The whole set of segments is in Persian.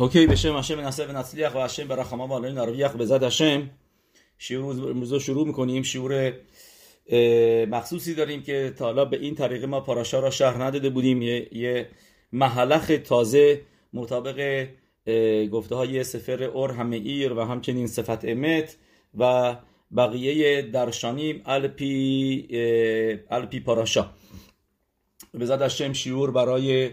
نصر و نصلیخ و هشم برخما بالای نرویخ بزد هشم شروع امروز رو شروع می‌کنیم شعور مخصوصی داریم که تا حالا به این طریق ما پاراشا را شهر نداده بودیم یه, یه محلخ تازه مطابق گفته های سفر اور همه و همچنین صفت امت و بقیه درشانیم الپی الپی پاراشا بزد هشم شیور برای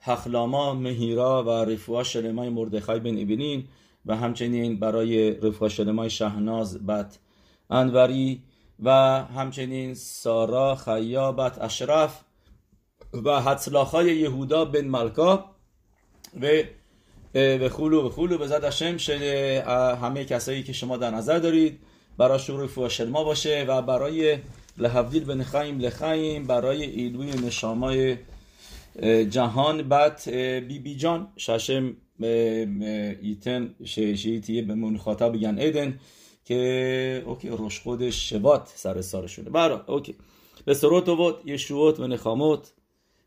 حخلاما مهیرا و رفوها شلمای مردخای بن ابنین و همچنین برای رفوها شلمای شهناز بت انوری و همچنین سارا خیابت اشرف و حتلاخای یهودا بن ملکا و و خولو و خولو به زد هشم شده همه کسایی که شما در نظر دارید برای شروع شلما باشه و برای لحفدیل بن خیم لخیم برای ایلوی نشامای جهان بعد بی بی جان ششم ایتن شیشیتیه به منخاطب بگن ایدن که اوکی روش خودش شبات سر سارشونه برا اوکی. به سروت و بود یشوت و نخاموت.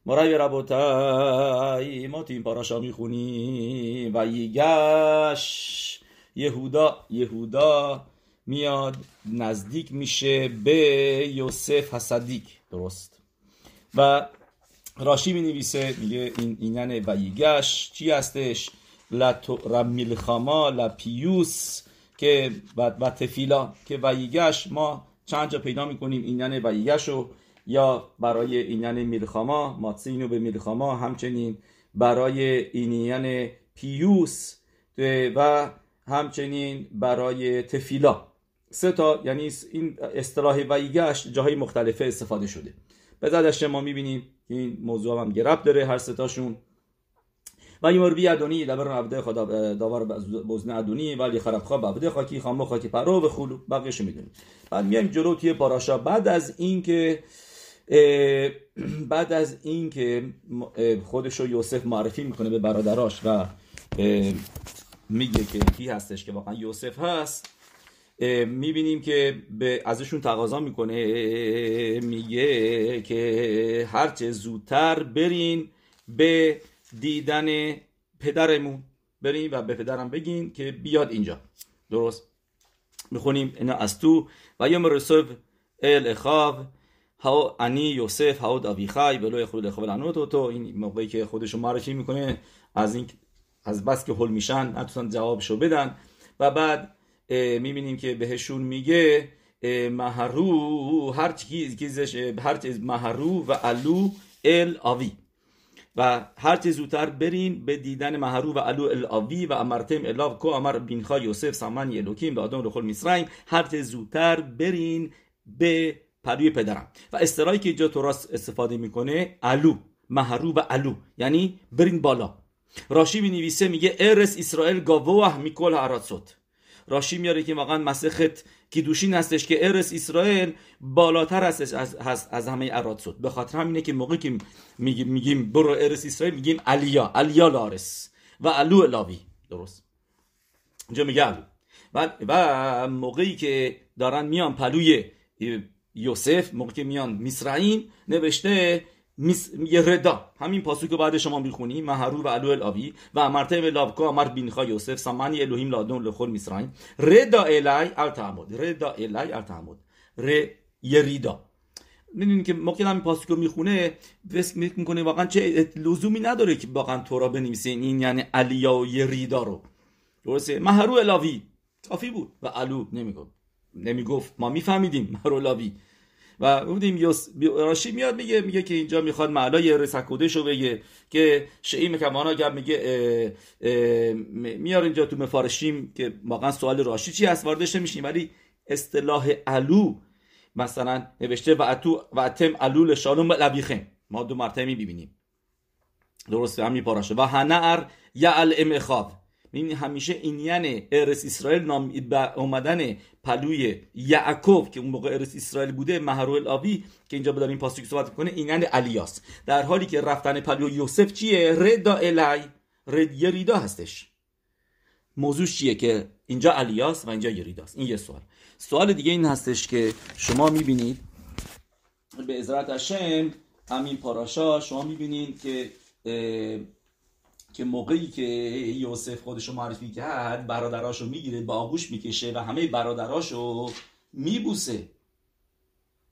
مرای ربوتای ما تو این پاراشا می‌خونی و یگش یهودا یهودا میاد نزدیک میشه به یوسف حسدیک درست. و راشی می نویسه میگه این اینن ویگش چی هستش؟ لمیلخاما لپیوس که و تفیلا که ویگش ما چند جا پیدا می‌کنیم اینن ویگش رو یا برای اینن میلخاما ماتسینو به میلخاما همچنین برای اینین پیوس و همچنین برای تفیلا. سه تا یعنی این اصطلاح ویگش جاهای مختلفه استفاده شده. به زدش ما می‌بینیم این موضوع هم گرب داره هر ستاشون و این مربی ادونی لبر عبده خدا داور بزن ادونی ولی خراب خواب عبده خاکی خامو خاکی پرو و خلو بقیش می‌دونیم. بعد میایم جلو توی پاراشا. بعد از اینکه بعد از اینکه خودش رو یوسف معرفی می‌کنه به برادراش و میگه که کی هستش که واقعا یوسف هست می‌بینیم که به ازشون تقاضا می‌کنه. میگه که هرچه زودتر برین به دیدن پدرمون برین و به پدرم بگین که بیاد اینجا. درست؟ می‌خونیم. اینا از تو و یوم رسوب ال اخاو ها انی یوسف هاود آویخای ولو خود خود تو. این موقعی که خودشون معرفی می‌کنه از این از بس که حل میشن نتونن جوابشو بدن. و بعد می‌بینیم که بهشون میگه مهرو هر چیزش هر چیز مهرو و الو ال آوی. و هر چیز زودتر برین به دیدن مهرو و الو ال آوی و امرتم الاو کو امر بینخا یوسف سامان الوکیم به آدم رخول میسرایم هر چیز زودتر برین به پروی پدرم. و استرایی که اینجا توراس استفاده می‌کنه الو مهرو و الو یعنی برین بالا. راشی می نویسه میگه ارس اسرائیل گاوه میکل عراتسوت راشی میاره که واقعا مسخت کیدوشین هستش که ارس اسرائیل بالاتر هستش از, از, از همه ارادسوت به خاطر همینه که موقعی که میگیم, میگیم برو ارس اسرائیل میگیم علیا. علیا لارس و علو الاوی درست. اینجا میگه علو. و, و موقعی که دارن میان پلوی یوسف موقعی که میان میسرائیم نوشته یه ردا همین پاسو که بعد شما می‌خونی. مهرو و علو الاوی و امرته و لابکا امر بینخا یوسف سمانی الوهیم لادون لخول میسرایم ردا الی التعمد ردا الی التعمد ر یریدا می‌دونین که موقعی همین پاسو که می‌خونه بس می‌کنه واقعا چه لزومی نداره که واقعا تورا بنویسه. این یعنی علیا و یریدا رو. درسته؟ مهرو الاوی کافی بود. و علو نمی‌گفت. نمی‌گفت. ما میفهمیدیم مهرو الاوی و بودیم راشی میاد میگه میگه که اینجا می‌خواد معلای رسکودش رو بگه که شعی مکمانا گرد میگه میار اینجا تو مفارشیم که واقعا سوال راشی چی هست؟ واردش نمیشیم. ولی اصطلاح علو مثلا نوشته و اتو و اتم علو لشالوم لبیخم. ما دو مرتبه می‌بینیم. درست همین پاراشه و هنر یعل ام اخاو می‌بینی همیشه این یعنی ارس اسرائیل نام اومدن پلوی یعقوب که اون موقع ارس اسرائیل بوده مهرو آبی که اینجا بداریم پاسوک صحبت کنه این یعنی الیاس. در حالی که رفتن پلوی یوسف چیه؟ ردا الی. رد یریدا هستش. موضوع چیه که اینجا الیاس و اینجا یریداست این یه سوال. سوال دیگه این هستش که شما می‌بینید به عزرت هشم همین پاراشا شما می‌بینید که که موقعی که یوسف خودشو معرفی کرد برادراشو می‌گیره با آغوش می‌کشه و همه برادراشو میبوسه.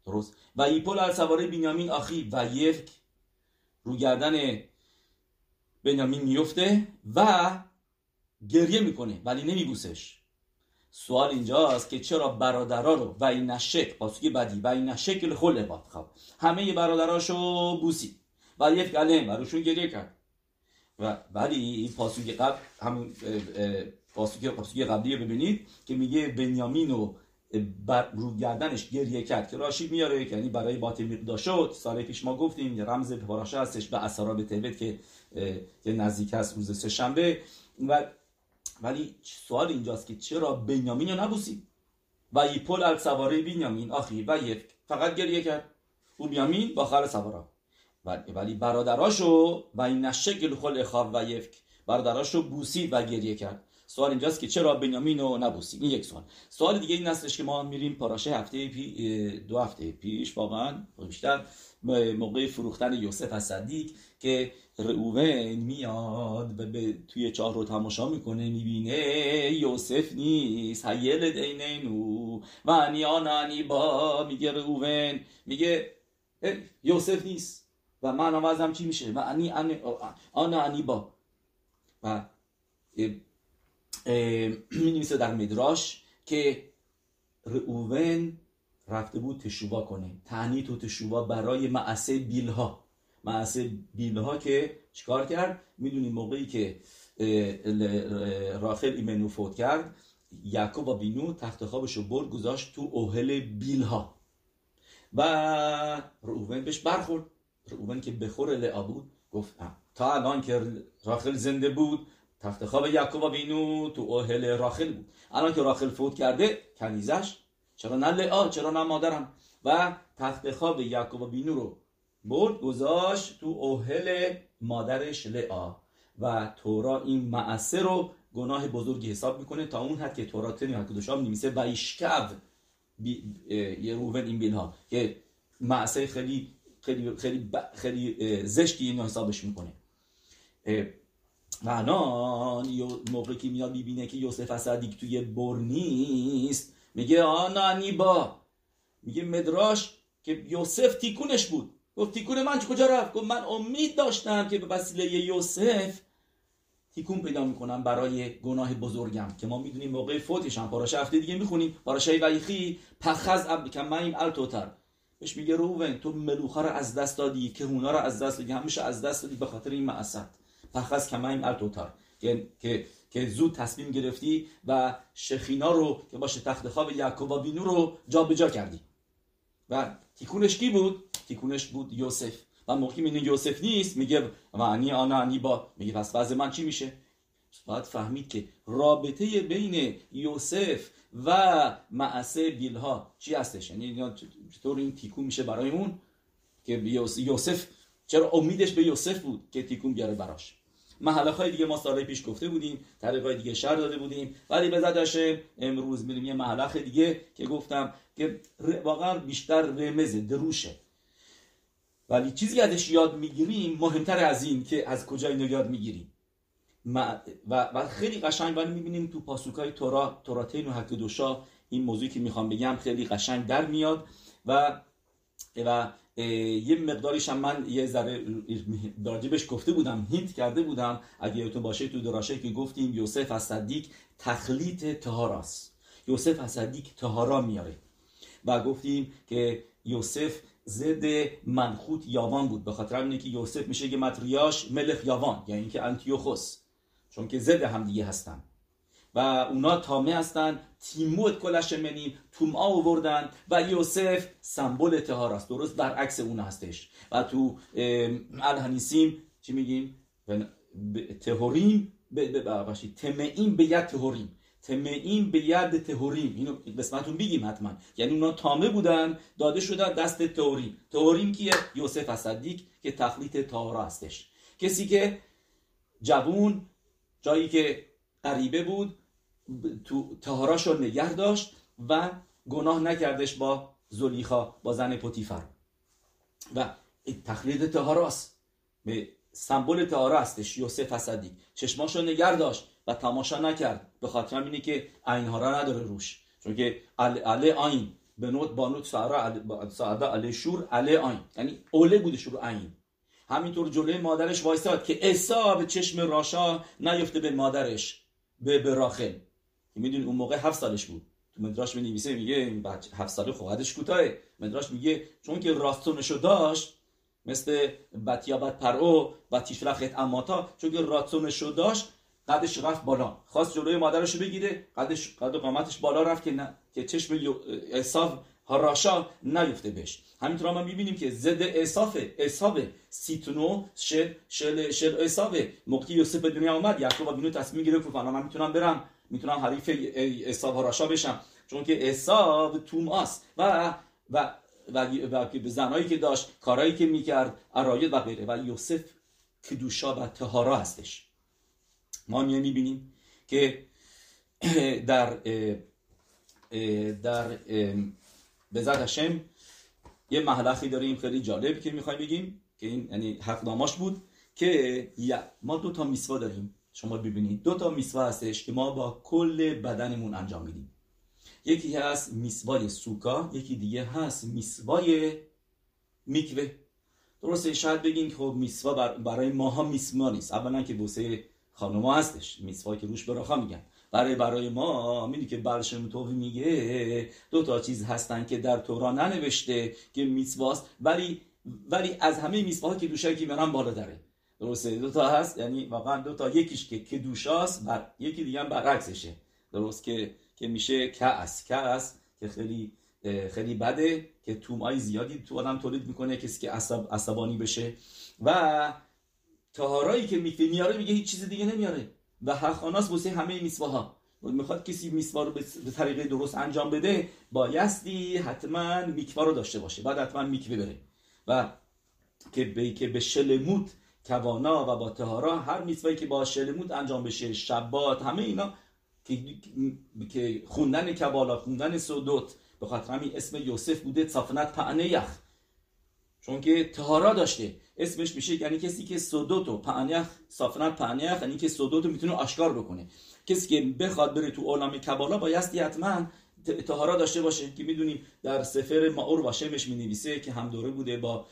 درست. و ایپول از سواره بینیامین آخی و یک رو گردن بنیامین میفته و گریه می‌کنه ولی نمیبوسش. سوال اینجاست که چرا برادرها رو و این نشک پاسوی بدی و این نشک خل باد خب همه برادراشو بوسی. و یک گله و روشون گریه کرد. و ولی این پاسوی قبل همون پاسوی قبلی رو ببینید که میگه بنیامین و بر رو گردنش گریه کرد که راشی میاره یعنی برای بات مقدا شد. سال پیش ما گفتیم رمز پاراشه هستش به اسرا به تبت که که نزدیک است روز سه شنبه. و ولی سوال اینجاست که چرا بنیامین رو نبوسید؟ و ایپول ال سواره بنیامین آخی و یک فقط گریه کرد. او بنیامین با خال سوارا. ولی برادراشو و این نشکل خل اخاب و یک برادراشو بوسید و گریه کرد. سوال اینجاست که چرا بنیامین رو نبوسید؟ این یک سوال. سوال دیگه این هستش که ما میریم پاراشه هفته پی دو هفته پیش واقعا بیشتر موقع فروختن یوسف از صدیق که رعوون میاد و به توی چاه رو تماشا می‌کنه می‌بینه یوسف نیست هیل دینینو و انی آنانی با میگه رعوون میگه یوسف نیست. و من آوازم چی میشه؟ و انی آنا انی با. و می در مدراش که رعوون رفته بود تشوبا کنه. تعنیت و تشوبا برای معسه بیلها. معسه بیلها که چیکار کرد؟ می‌دونیم موقعی که راخل ایمنو فوت کرد یعقوب و بینو تخت خوابش رو برد گذاشت تو اوهل بیلها. و روون بهش برخورد. روون که بخور لعا بود گفت تا الان که راخل زنده بود تخت خواب یعقوب بینو تو اوهل راخل بود. الان که راخل فوت کرده کنیزش چرا نه لعا چرا نه مادرم؟ و تخت خواب یعقوب بینو رو برد گذاشت تو اوهل مادرش لعا. و تورا این معصه رو گناه بزرگی حساب می‌کنه تا اون حد که تورا تنی حد هم نمیسه و ایشکو یه روون این بینها که معصه خیلی خیلی خیلی خیلی زشتی اینو حسابش می‌کنه. و الان موقعی که میاد می‌بینه که یوسف اسدیک توی بر نیست میگه آنا با میگه مدراش که یوسف تیکونش بود. گفت تیکون من کجا رفت؟ گفت من امید داشتم که به وسیله یوسف تیکون پیدا می‌کنم برای گناه بزرگم. که ما می‌دونیم موقع فوتش هم پاراشه هفته دیگه می‌خونیم. پاراشای ویخی پخز اب کمیم التوتر. بهش میگه روون تو ملوخا رو از دست دادی که اونا رو از دست دادی همیشه از دست دادی به خاطر این معصد پخز کمیم التوتر که که که زود تصمیم گرفتی و شخینا رو که باشه تخت خواب یعقوب بینو رو جابجا کردی. و تیکونش کی بود؟ تیکونش بود یوسف. و موقعی می‌بینه یوسف نیست میگه و انی آنا انی با میگه پس وضع من چی میشه؟ باید فهمید که رابطه بین یوسف و معسه بیلها چی هستش؟ یعنی چطور این تیکون میشه برای اون که یوسف چرا امیدش به یوسف بود که تیکون بیاره براش؟ محله های دیگه ما سال پیش گفته بودیم طریق های دیگه شر داده بودیم ولی به زدش امروز میریم یه محله دیگه که گفتم که واقعا بیشتر رمزه دروشه. ولی چیزی ازش یاد می‌گیریم مهمتر از این که از کجا اینو یاد می‌گیریم. و, و خیلی قشنگ ولی می‌بینیم تو پاسوکای تورا توراتین و دوشا این موضوعی که می‌خوام بگم خیلی قشنگ در میاد و و یه مقداریش هم من یه ذره راجبش گفته بودم هینت کرده بودم. اگه یادتون باشه تو دراشه که گفتیم یوسف از صدیق تخلیط تهاراست. یوسف از صدیق تهارا میاره. و گفتیم که یوسف ضد منخوت یاوان بود. به خاطر اینه که یوسف میشه که متریاش ملخ یاوان یعنی که انتیوخوس. چون که ضد هم دیگه هستن. و اونا تامه هستن تیموت کلش منیم توم آوردن و یوسف سمبل تهار است. درست برعکس اون هستش. و تو الهنیسیم چی میگیم؟ تهوریم ببخشید. تمعیم به ید تهوریم. تمعیم به ید تهوریم. اینو قسمتون بگیم حتما. یعنی اونا تامه بودن داده شدن دست تهوریم. تهوریم کیه؟ یوسف صدیق که تخلیط تهارا هستش. کسی که جوون جایی که غریبه بود تو تهاراش رو نگه داشت و گناه نکردش با زلیخا با زن پوتیفر. و تخلید تهاراست به سمبل تهاره هستش یوسف اسدی چشماشو نگر داشت و تماشا نکرد. به خاطر اینه که عینها را نداره روش. چون که علی آین به نوت با نوت سعده علی شور علی آین یعنی اوله بوده شور عین. همینطور جلوی مادرش وایستاد که اصا به چشم راشا نیفته به مادرش به براخل که می‌دونی اون موقع هفت سالش بود. تو مدراش می نویسه میگه بچه هفت ساله خواهدش کوتاهه. مدراش میگه چون که راستونشو داشت مثل بتیابت پرو و تیشرخت اماتا چون که راستونشو داشت قدش رفت بالا. خواست جلوی مادرشو بگیره قدش قد قامتش بالا رفت که نه که چشم اصاف هاراشا نیفته بهش. همینطور ما می‌بینیم که زد اصاف اصاف سیتونو شل شل شل اصاف موقعی یوسف به دنیا اومد یعقوب بینو تصمیم گرفت که من می‌تونم برم. می‌تونم حریف اصاف هاراشا بشم. چون که اصاف توماس و و و, و به زنایی که داشت کارهایی که می‌کرد عراید و غیره. و یوسف کدوشا و تهارا هستش. ما می‌بینیم که در در به هشم. یه محلخی داریم خیلی جالب که می‌خوایم بگیم که این یعنی حق بود که ما دو تا میسوا داریم. شما ببینید دو تا میسوا هستش که ما با کل بدنمون انجام میدیم. یکی هست میسوای سوکا یکی دیگه هست میسوای میکوه. درسته شاید بگین که خب میسوا برای ماها میسوا نیست. اولا که بوسه خانوما هستش. میسوا که روش براخا میگن. برای برای ما می‌دونی که برشم توفی میگه دو تا چیز هستن که در تورا ننوشته که میسواست ولی ولی از همه میسواها که دوشه که بالا داره درسته؟ دو تا هست یعنی واقعا دو تا. یکیش که که دوشاست بر یکی دیگه هم برعکسشه. درست که که میشه کاس کاس که خیلی خیلی بده که تومای زیادی تو آدم تولید می‌کنه کسی که عصب عصبانی بشه. و تهارایی که میاره میگه هیچ چیز دیگه نمیاره. و هخاناس واسه همه میسواها. می‌خواد کسی میسوا رو به طریقه درست انجام بده بایستی حتما میکوا رو داشته باشه. بعد حتما میکوه بره. و که به, که به شلموت کوانا و با تهارا هر میسوایی که با شلموت انجام بشه شبات همه اینا که, که خوندن کبالا خوندن سودوت به خاطر همین اسم یوسف بوده صافنت پعنه یخ. چون که تهارا داشته. اسمش میشه یعنی کسی که سودوتو پعنیخ صافنت پعنیخ یعنی که سودوتو می‌تونه آشکار بکنه. کسی که بخواد بره تو عالم کبالا بایستی حتما تهارا داشته باشه که می‌دونیم در سفر ماور و شمش می نویسه که هم دوره بوده با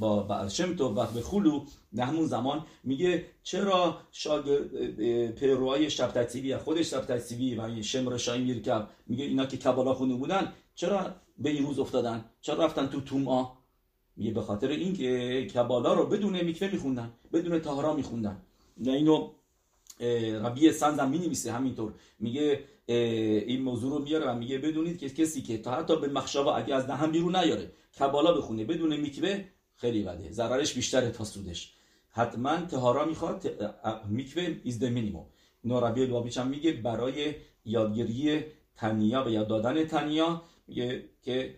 با برشمتو و به خلو. همون زمان میگه چرا شاگرد پیروهای شب تحصیلی خودش شب تحصیلی و شمر شایم میگه اینا که کبالا خونده بودن چرا به این روز افتادن؟ چرا رفتن تو توما میگه به خاطر اینکه کبالا رو بدون میکوه میخوندن بدون تهارا میخوندن. نه اینو ربی سنزم می نویسه همینطور. میگه این موضوع رو میاره و میگه بدونید که کسی که تا حتی به مخشبا اگه از دهن بیرون نیاره کبالا بخونه بدون میکوه خیلی بده. ضررش بیشتره تا سودش. حتما تهارا می‌خواد میکوه ایز مینیموم نوربی بابیچ هم میگه برای یادگیری تنیا و یاد دادن تنیا. میگه که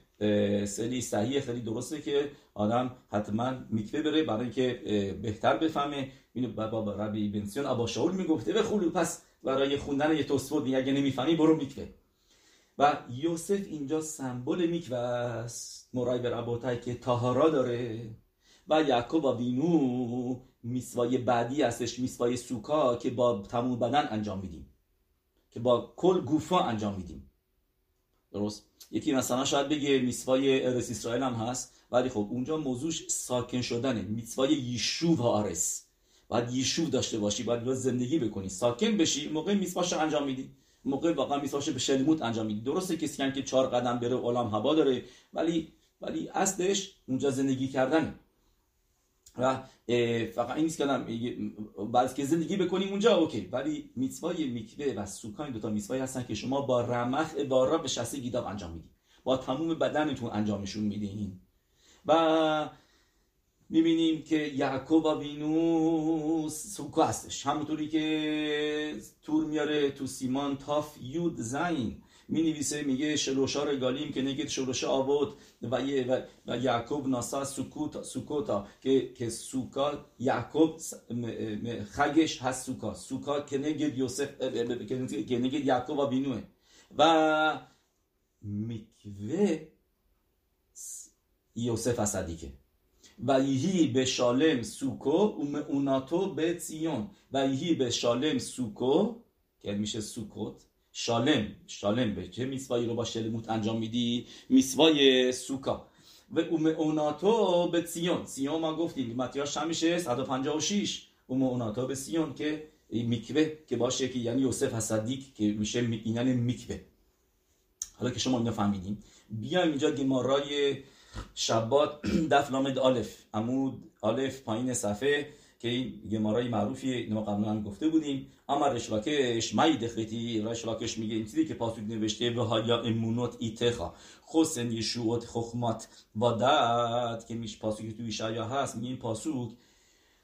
سری صحیح خیلی درسته که آدم حتما میکوه بره برای اینکه بهتر بفهمه. اینو بابا ربی بنسیون ابا شاول می‌گفته. به خلو پس برای خوندن یه توسفود اگه نمی‌فهمی برو میکوه. و یوسف اینجا سمبل میکوه است. مرای به که تاهارا داره. و یعقوب و بینو میسوای بعدی هستش میسوای سوکا که با تموم بدن انجام میدیم. که با کل گوفا انجام میدیم. درست. یکی مثلا شاید بگه میسوای ارس اسرائیل هم هست ولی خب اونجا موضوعش ساکن شدنه. میسوای یشوع و آرس. باید یشوع داشته باشی باید زندگی بکنی. ساکن بشی موقع میسواش انجام میدی. موقع واقعا میسواش به شلموت انجام میدی. درسته کسی که چهار قدم بره علام هوا داره ولی ولی اصلش اونجا زندگی کردنه. و فقط این نیست که بعد که زندگی بکنیم اونجا اوکی. ولی میتوای میکوه و سوکان دو تا میتوای هستن که شما با رمخ بارا به شسته گیداب انجام می‌دید با تموم بدنتون انجامشون میدین و می‌بینیم که یعقوب و بینو سوکا هستش. همونطوری که تور میاره تو سیمان تاف یود زین می نویسه میگه شلوشا گالیم که نگید شلوشا آبود و, و, و یعقوب ناسا سکوت سکوتا که که سوکا یعقوب خگش هست سوکا سوکا که نگید یوسف که نگید یعقوب و بینوه و میکوه یوسف که و یهی به شالم سوکو و اوناتو به ציון و یهی به شالم شالم به چه میسوایی رو با شلموت انجام میدی؟ میسوای سوکا. و اوناتو به سیون. سیون ما گفتیم متیاش هم میشه 156 اوناتو به سیون که میکوه که باشه که یعنی یوسف حسدیک که میشه یعنی میکوه. حالا که شما اینو فهمیدیم بیایم اینجا گمارای شبات دف لامد آلف. عمود آلف پایین صفحه. که این گمارای معروفی اینو قبلا گفته بودیم. اما رشلاکش مای دختی رشلاکش میگه این چیزی که پاسوک نوشته به ها امونوت ایتخا. خسن یشوعت خخمات و داد که میش پاسوک تو ایشایا هست میگه این پاسوک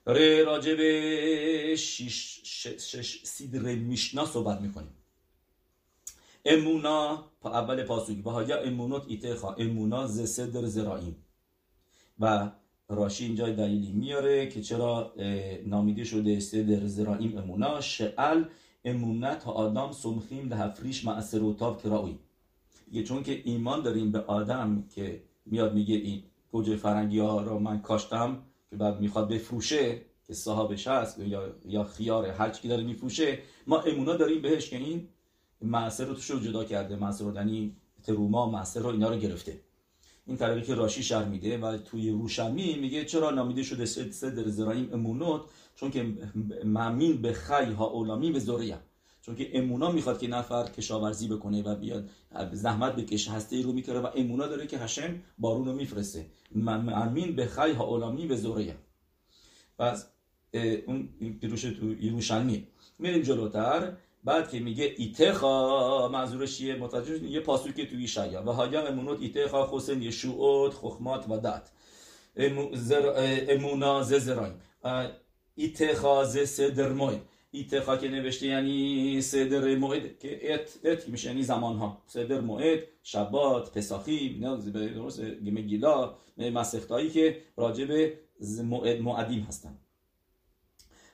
داره راجع به شش, شش سیدر میشنا صحبت می‌کنیم. امونا اول پاسوک. به ها امونوت ایتخا. امونا ز صدر زرائیم و راشی اینجا دلیلی میاره که چرا نامیده شده صدر زرائیم امونا شعل امونت ها آدم سمخیم ده هفریش معصر و تاب کرایی. یه چون که ایمان داریم به آدم که میاد میگه این گوجه فرنگی ها رو من کاشتم که بعد می‌خواد بفروشه که صاحبش هست یا, یا خیار هر چی داره میفروشه ما امونا داریم بهش که این معصر رو توش رو جدا کرده معصر رو یعنی تروما معصر رو اینا رو گرفته. این طریقی که راشی شر میده و توی روشمی میگه چرا نامیده شده صدر زرایم امونوت؟ چون که ممین به خی ها اولامی به زوریا چون که امونا می‌خواد که نفر کشاورزی بکنه و بیاد زحمت بکشه هسته رو میکره و امونا داره که هشم بارون رو میفرسته. ممین به خی ها اولامی به زوریا پس اون پیروش تو میریم جلوتر. بعد که میگه ایتخا منظورش چیه؟ متوجه یه پاسوکی توی شایا و هایا امونوت ایتخا حسین یشوعات خخمات و دات امونا ززرایم ایتخا ز صدر موید ایتخا که نوشته یعنی صدر موید که ات ات میشه یعنی زمان ها صدر موید شبات پساخی درست گیلا مسختایی که راجع به معدیم هستن.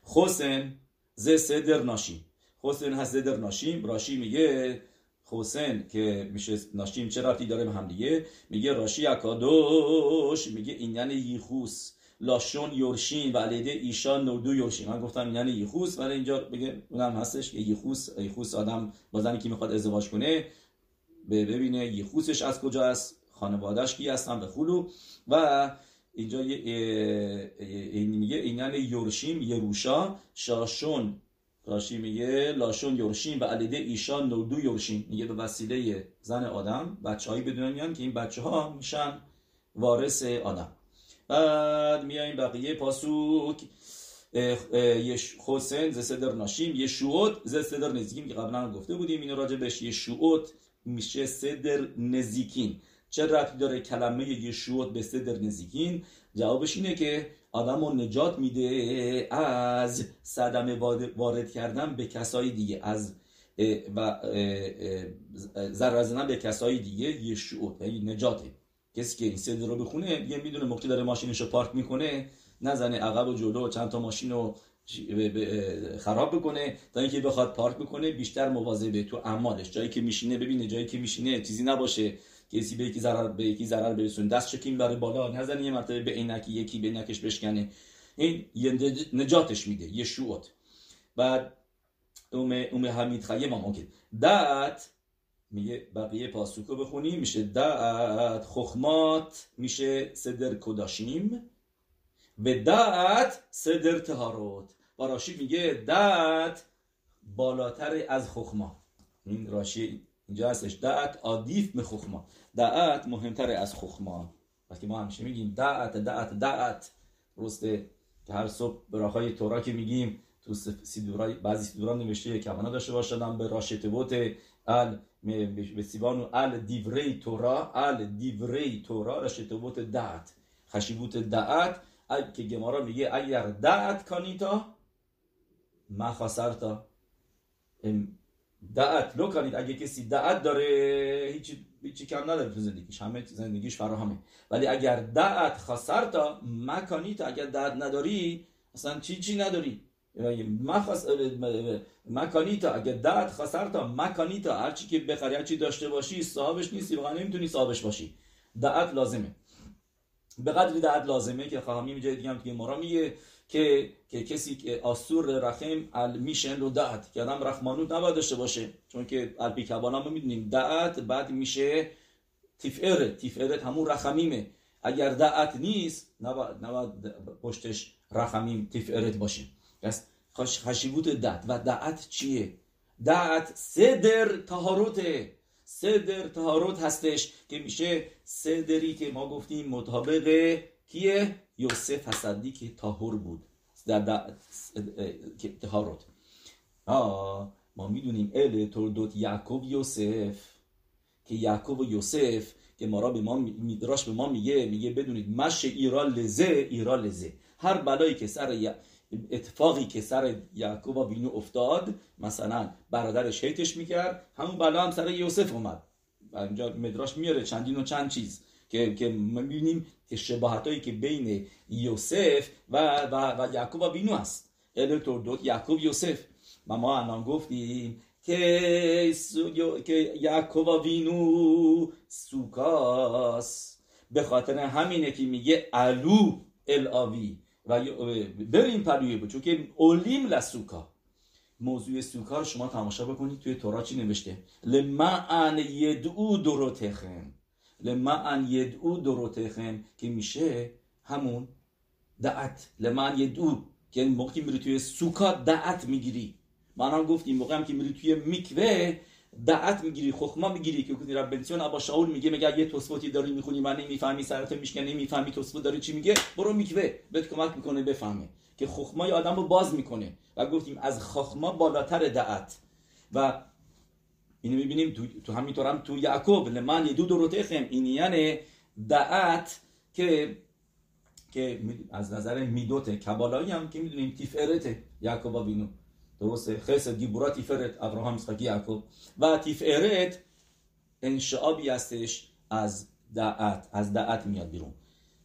حسین ز صدر ناشیم حسین هست در ناشیم. راشی میگه حسین که میشه ناشیم چه رفتی داره به هم دیگه؟ میگه راشی اکادوش. میگه این یعنی یخوس لاشون یورشین. و علیده ایشان نودو یورشین. من گفتم یعنی یخوس ولی اینجا بگه اونم هستش که یخوس یخوس آدم با زنی که می‌خواد ازدواج کنه ببینه یخوسش از کجا است خانوادهش کی هستن به خلو. و اینجا این میگه این یعنی یورشیم یروشا شاشون راشی میگه لاشون یورشین و علیده ایشان نودو یورشین. میگه به وسیله زن آدم بچه هایی بدون میان که این بچه ها میشن وارث آدم. بعد میایم بقیه پاسوک حسین ز صدر ناشیم یه شوت ز صدر نزیکین که قبلا گفته بودیم اینو راجع بهش. یه میشه صدر نزیکین. چه ربطی داره کلمه یشوت به صدر نزیکین؟ جوابش اینه که آدم رو نجات میده از صدمه وارد کردن به کسای دیگه از و ضرر به کسای دیگه یشوت یعنی نجاته. کسی که این صدر رو بخونه یه می‌دونه موقعی داره ماشینش رو پارک می‌کنه نزنه عقب و جلو و چند تا ماشین رو خراب بکنه تا اینکه بخواد پارک بکنه بیشتر مواظبه تو اعمالش. جایی که میشینه ببینه جایی که میشینه چیزی نباشه. کسی به یکی ضرر به یکی ضرر برسونه. دست چکیم بره بالا نزنه یه مرتبه به عینکی یکی به نکش بشکنه. این یه نجاتش میده یه شوت. بعد اوم اوم حمید خیه ما ممکن دعت میگه بقیه پاسوکو بخونیم. میشه دعت خخمات میشه صدر کداشیم. و دعت صدر تهاروت و راشی میگه دعت بالاتر از خخما. این راشی اینجا هستش. دعت عادیف به خخما. دعت مهمتر از خخما. وقتی ما همیشه میگیم دعت دعت دعت درسته که هر صبح براخای تورا که میگیم تو سیدورای بعضی سیدورا نوشته کمانا داشته باشدم به راشته بوت ال به سیبانو ال دیوری تورا. ال دیوری تورا راشته بوت دعت. خشیبوت دعت. که گمارا میگه اگر دعت کانیتا ما خسرتا. دعت. لو کنید اگه کسی دعت داره هیچی هیچی کم نداره تو زندگیش. همه زندگیش فراهمه. ولی اگر دعت خسرتا مکانیت اگر دعت نداری اصلا چی چی نداری؟ مخص... مکانیتا اگر دعت خسرتا هر چی که بخری هر چی داشته باشی صاحبش نیستی واقعا نمی‌تونی صاحبش باشی. دعت لازمه. به قدری دعت لازمه که خواهمی جای دیگه هم توی مارا میگه که که کسی که آسور رحم ال میشن رو دعت که آدم رحمانوت نباید داشته باشه. چون که البی کبانا ما می‌دونیم. دعت بعد میشه تیفرت تیفرت همون رحمیمه. اگر دعت نیست نباید, نباید پشتش رحمیم تیفرت باشه. پس خشیبوت دعت و دعت چیه؟ دعت صدر تهاروته. صدر تهاروت هستش که میشه صدری که ما گفتیم مطابق کیه؟ یوسف حسدی که تاهور بود. در تهاروت آه ما می‌دونیم ال توردوت یعقوب یوسف که یعقوب و یوسف که ما را به ما میدراش به ما میگه میگه بدونید مش ایرا لزه ایرا لزه هر بلایی که سر اتفاقی که سر یعقوب و بینو افتاد مثلا برادرش هیتش می‌کرد همون بلا هم سر یوسف اومد. اینجا مدراش میاره چندین و چند چیز. که که می‌بینیم که شباهت هایی که بین یوسف و و, و یعقوب بینو هست. دوت یعقوب یوسف. و ما الان گفتیم که که یعقوب بینو سوکاس. به خاطر همینه که میگه الو الاوی و بریم پرویه بود چون که اولیم لسوکا موضوع سوکا رو شما تماشا بکنید توی تورا چی نوشته؟ لمعن یدعو دروتخم لمعن یدعو دروتخم که میشه همون دعت لمعن یدعو که موقعی میری توی سوکا دعت می‌گیری من گفت این موقع هم که میری توی میکوه دعت می‌گیری خخما می‌گیری که کنی رب بنسیون ابا شاول میگه مگه یه توسفوتی داری می‌خونی من نمی‌فهمی سرت میشکنه نمی‌فهمی توسفوت داری چی میگه برو میکوه بهت کمک می‌کنه بفهمه که خخمای آدم رو باز می‌کنه و گفتیم از خخما بالاتر دعت و اینو می‌بینیم تو, تو همینطور هم تو یعقوب لمن یدو دو روتخم این یعنی دعت که که از نظر میدوت کبالایی هم که می‌دونیم تیفرت یعقوب بینو درسته خسد گیبورا تیفرت ابراهام اسحاق یعقوب و تیفرت انشعابی هستش از دعت از دعت میاد بیرون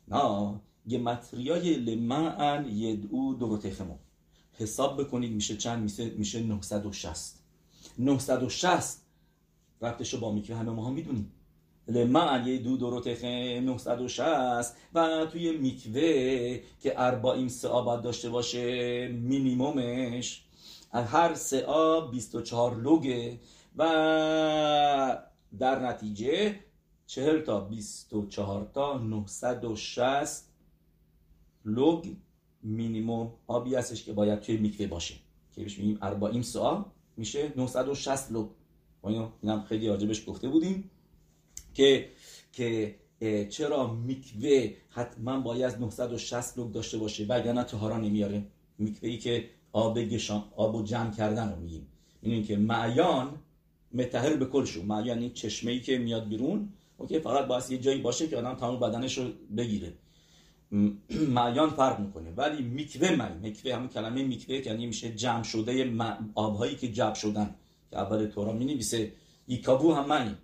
نه گمتریای لمعن یدعو دروتخمو حساب بکنید میشه چند میشه میشه 960 960 رفتش با میکوه همه ما هم می‌دونیم لمعن یدعو دروتخم 960 و توی میکوه که اربعین سعا باید داشته باشه مینیمومش. هر سعا 24 لوگه و در نتیجه 40 تا 24 تا 960 لوگ مینیموم آبی هستش که باید توی میکوه باشه. که بهش میگیم اربعین سعا میشه 960 لوگ. ما اینم خیلی راجبش گفته بودیم که که چرا میکوه حتما باید 960 لوگ داشته باشه وگرنه تهارا نمیاره. میکوه ای که آب گشان آب و جمع کردن رو میگیم. این که מעיין מטהר בכל שהוא מעיין این چشمه ای که میاد بیرون okay فقط باید یه جایی باشه که آدم تمام بدنش رو بگیره. מעיין فرق می‌کنه. ولی מקווה مای מקווה همون کلمه מקווה یعنی میشه جمع شده آبهایی که جمع شدن. که اول تورا می نویسه יקוו המים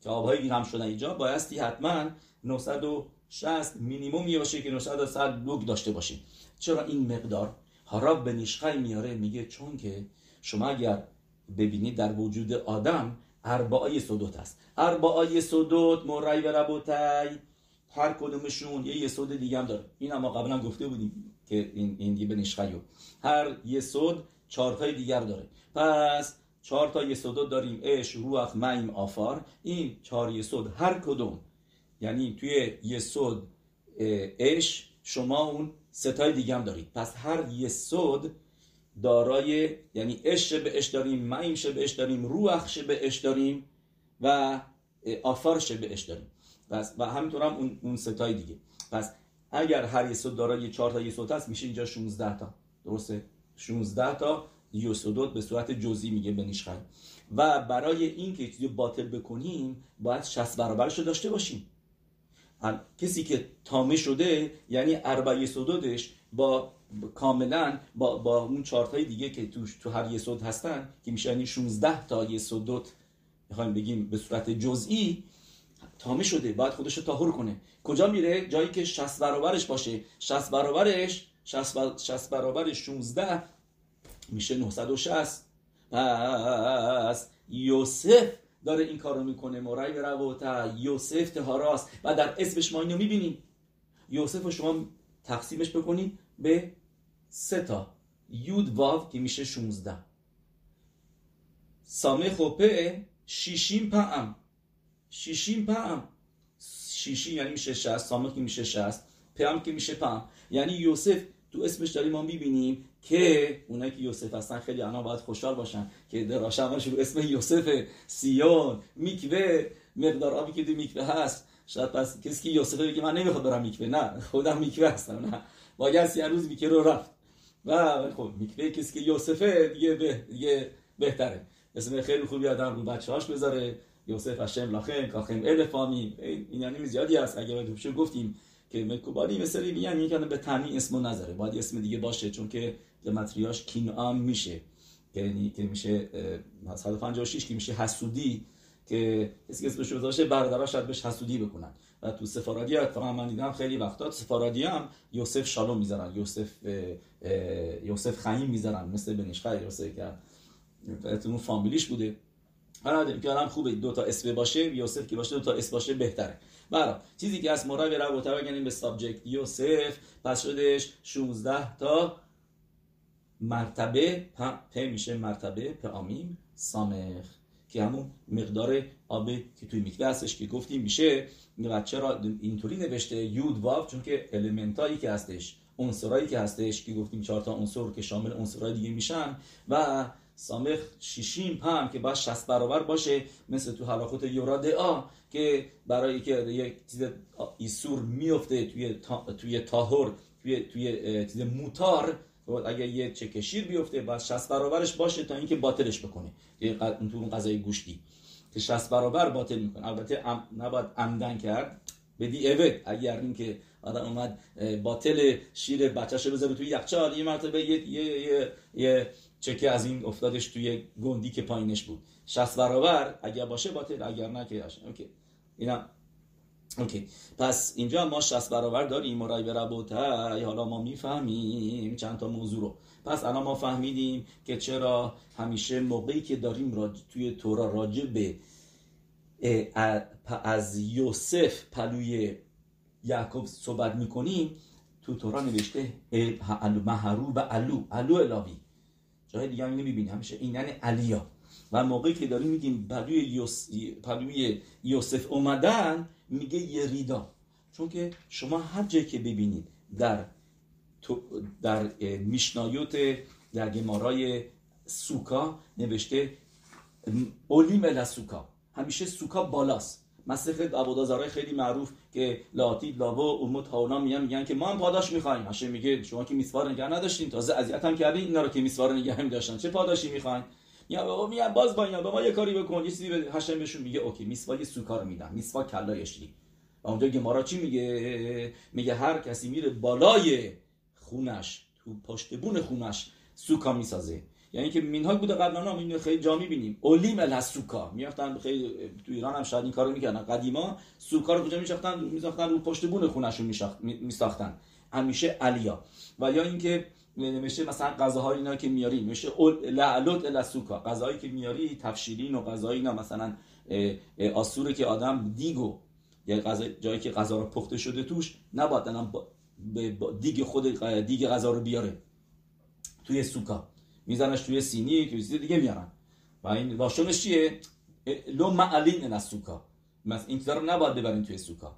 که آبهایی جمع شدن اینجا. بایستی حتما 960 مینیموم باشه که 960 לוג داشته باشه چرا این مقدار؟ هاراب به نشخای میاره. میگه چون که شما اگر ببینید در وجود آدم اربعای صدوت هست اربعای صدوت مرای و ربوتای هر کدومشون یه یسود دیگه هم داره. این هم ما قبلا گفته بودیم که این این به هر یسود چهار تای دیگر داره. پس چهار تا یسود داریم. اش روح مایم آفار. این چهار یسود هر کدوم. یعنی توی یسود اش شما اون ستای دیگه هم دارید. پس هر یسود دارای یعنی اش به اش داریم مایم به اش داریم روح به اش داریم و آفار به اش داریم. پس و همینطور هم اون, اون ستای دیگه. پس اگر هر یسود دارای چهار تا یسود هست میشه اینجا 16 تا. درسته؟ 16 تا یسودوت به صورت جزئی میگه بنیشخای و برای این که چیزی باطل بکنیم باید 60 برابرش رو داشته باشیم. کسی که تامه شده یعنی اربع یسودوتش با کاملا با, با اون چهار دیگه که تو, تو هر یسود هستن که میشه یعنی 16 تا یسودوت می‌خوایم بگیم به صورت جزئی تامه شده باید خودش رو تاهر کنه. کجا میره؟ جایی که 60 برابرش باشه. 60 برابرش 60 برابرش 16 میشه 960 پس یوسف داره این کارو می‌کنه. مرای روتا یوسف تهاراست و در اسمش ما اینو می‌بینیم. یوسف رو شما تقسیمش بکنید به سه تا. یود واو که میشه 16 سامه خوپه شیشیم پام شیشیم پام شیشی یعنی میشه 60 سامه که میشه 60 پام که میشه پام یعنی یوسف تو اسمش داریم ما می‌بینیم. که اونایی که یوسف هستن خیلی الان باید خوشحال باشن که دراشمش رو اسم یوسف سیون میکوه مقدار آبی که دو میکوه هست. شاید پس کسی که یوسف بگه من نمی‌خواد برم میکوه. نه خودم میکوه هستم نه. باید یه روز میکوه رو رفت. و خب میکوه کسی که یوسفه دیگه, به دیگه بهتره. اسم خیلی خوبی آدم رو بچه هاش بذاره. یوسف هشم لاخم کاخم الفامی این یعنی زیادی هست. اگه باید گفتیم که مکوباری مثلی میگن یعنی به تنی اسمو نذاره باید اسم دیگه باشه چون که گمتریاش کینام میشه. یعنی که میشه 156 که میشه حسودی که کسی که اسمش باشه برادرها شاید بهش حسودی بکنن. و تو سفارادی اتفاقا من دیدم خیلی وقتا سفارادی هم یوسف شالوم می‌ذارن یوسف یوسف خیم می‌ذارن مثل بنیشخای یوسف که اون فامیلیش بوده. حالا که الان خوبه دو تا اسم باشه یوسف که باشه دو تا اسم باشه بهتره. برا چیزی که از مرای به رو بگنیم به سابجکت یوسف پس شدش 16 تا مرتبه پ میشه مرتبه پ آمیم سامخ که همون مقدار آب که توی میکوه هستش که گفتیم میشه. بچه را اینطوری نوشته یود واو چون که المنتایی که هستش عنصرایی که هستش که گفتیم چهار تا عنصر که شامل عنصرهای دیگه میشن. و سامخ شیشیم پم که باید شست برابر باشه مثل تو حلاخوت یورا که برای که یک چیز ایسور میفته توی تا، توی تاهر توی توی چیز موتار اگر یه چکه شیر بیفته باید 60 برابرش باشه تا اینکه باطلش بکنه. تو اون غذای گوشتی. که 60 برابر باطل می‌کنه. البته نباید عمدن کرد. بدی اوت اگر اینکه آدم اومد باطل شیر بچه‌شو بذاره توی یخچال یه مرتبه یه یه یه, یه چکه از این افتادش توی گندی که پایینش بود. 60 برابر اگر باشه باطل اگر نه که okay. اینا okay. پس اینجا ما 60 برابر داریم מורי ורבותיי حالا ما می‌فهمیم چند تا موضوع رو. پس الان ما فهمیدیم که چرا همیشه موقعی که داریم راج... توی تورا راجع به از یوسف پلوی یعقوب صحبت می‌کنیم تو تورا نوشته محرو و علو علو الاوی جای دیگه هم اینو می‌بینیم همیشه اینن علیا. و موقعی که داریم میگیم پلوی, یوس... پلوی یوسف اومدن میگه یریدا چون که شما هر جایی که ببینید در در میشنایوت در گمارای سوکا نوشته اولیم الاسوکا همیشه سوکا بالاست. مسیح عبودازارای خیلی معروف که لاتید لاو امت هاونا میگن میگن که ما هم پاداش می‌خوایم. هاشه میگه شما که میسوار نگه نداشتین. تازه اذیت هم کردین اینا رو که میسوار نگه هم داشتن چه پاداشی می‌خواین؟ یا بابا میگن باز با اینا به ما یه کاری بکن. یه چیزی به هاشم بهشون میگه اوکی. میسوا یه سوکا رو میدم میسوا کلایشلی و اونجا گمارا چی میگه؟ میگه هر کسی میره بالای خونش تو پشت بون خونش سوکا می‌سازه. یعنی که مینهای بوده قبلا هم اینو خیلی جا می‌بینیم. اولیم الاسوکا میافتن خیلی تو ایران هم شاید این کارو می‌کردن. قدیما سوکا رو کجا میساختن میساختن رو پشت بون خونشون میساختن. همیشه علیا. و یا اینکه نمیشه مثلا غذاهای اینا که میاری میشه لعلوت الاسوکا غذایی که میاری تفشیرین و غذایی اینا مثلا آسوره که آدم دیگو یا غذا جایی که غذا رو پخته شده توش نباید الان با دیگ خود دیگ غذا رو بیاره. توی سوکا. میزنش توی سینی توی سینی دیگه میارن. و این واشونش چیه؟ لو معلین از سوکا. این چیزا رو نباید ببرین توی سوکا.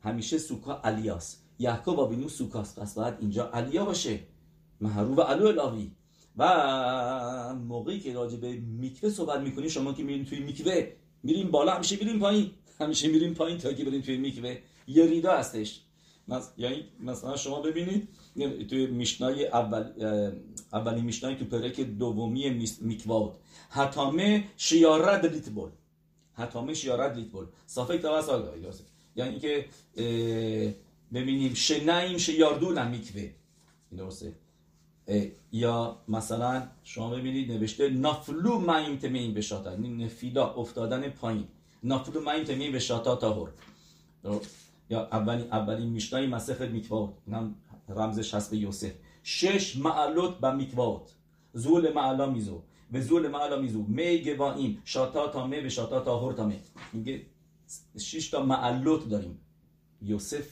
همیشه سوکا الیاس یعقوب بینو سوکاست. پس باید اینجا علیا باشه. محروب علو الاوی و موقعی که راجع به میکوه صحبت می‌کنی شما که میرین توی میکوه میریم بالا همیشه میریم پایین. همیشه میریم پایین تا که بریم توی میکوه. یه ریدا هستش. یعنی مثلا شما ببینید توی میشنای اول اولین میشنای تو پرک دومی میکواد. حتامه شیارت لیتبول حتامه شیارت لیتبول صافه توسط یعنی که ببینیم شنایم شیاردون میکوه. درسته؟ یا مثلا شما ببینید نوشته نفلو مایم تمین به شاتا نفیلا افتادن پایین. نفلو مایم تمین به شاتا تاهور یا اولین اولین میشنای مسخ میتوات اینم رمزش هست به یوسف. شش معلوت با میتوات زول معلا میزو. و زول معلا میزو. می گوایم شاتا تا می به شاتا تا هور تا می میگه شش تا معلوت داریم. یوسف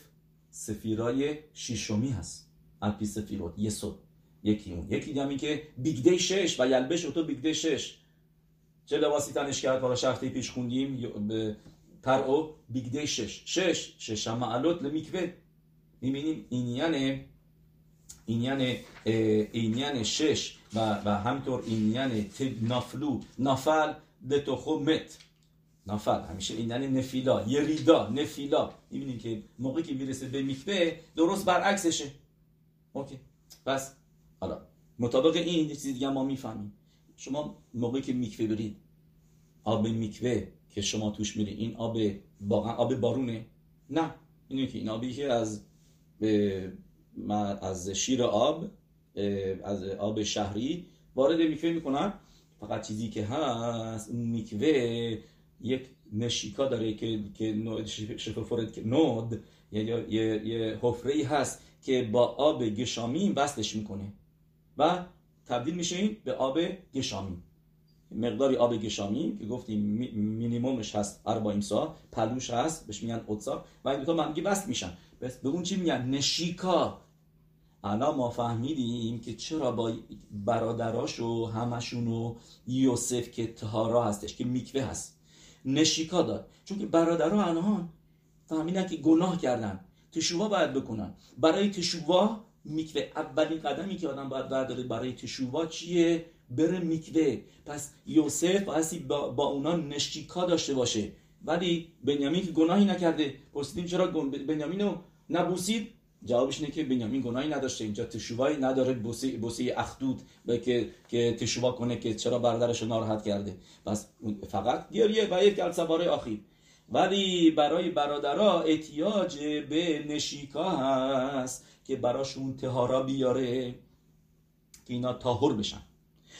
سفیرای شیشمی هست. الپی سفیروت یسود. یکی اون. یکی دیگه که بیگده شش و یلبش تو بیگده شش. چه لباسی تنش کرد؟ پارا شخصی پیش خوندیم. به پرعو بیگده شش. شش. شش هم معلوت. لمیکوه می‌بینیم این یعنی اینیان اینیان شش و, و همطور اینیان نافلو. نافل لتوخو مت. نافل. همیشه اینیان نفیلا. یریدا نفیلا. می‌بینیم که موقعی که می‌رسه به میکوه درست برعکسشه. اوکی. پس حالا مطابق این چیزی دیگه ما می‌فهمیم. شما موقعی که میکوه برید آب میکوه که شما توش میری این آب واقعا آب بارونه؟ نه. اینه که این آبی که از از شیر آب از آب شهری وارد میکوه می‌کنن. فقط چیزی که هست اون میکوه یک نشیکا داره که که شفافورت که نود یه یه حفره هست که با آب گشامی وصلش می‌کنه. تبدیل میشه این به آب گشامی. مقداری آب گشامی که گفتیم مینیمومش هست 40 سا پلوش هست بهش میگن اوتسا و این دوتا منگی وصل میشن. به اون چی میگن؟ نشیکا. الان ما فهمیدیم که چرا با برادراش و همشون و یوسف که تهارا هستش که میکوه هست. نشیکا داد. چون که برادرها الان فهمیدن که گناه کردن. تشووا باید بکنن. برای تشووا میکوه. اولین قدمی که آدم باید برداره برای تشووا چیه؟ بره میکوه. پس یوسف بایستی با, با اونا نشیکا داشته باشه. ولی بنیامین که گناهی نکرده. پرسیدیم چرا بنیامین رو نبوسید؟ جوابش اینه که بنیامین گناهی نداشته. اینجا تشوایی نداره. بوسی, بوسی اخدود که که تشوا کنه که چرا برادرش ناراحت کرده. پس فقط گریه و یک سواره آخیر. ولی برای برادرها احتیاج به نشیکا هست. که براشون تهارا بیاره که اینا تاهر بشن.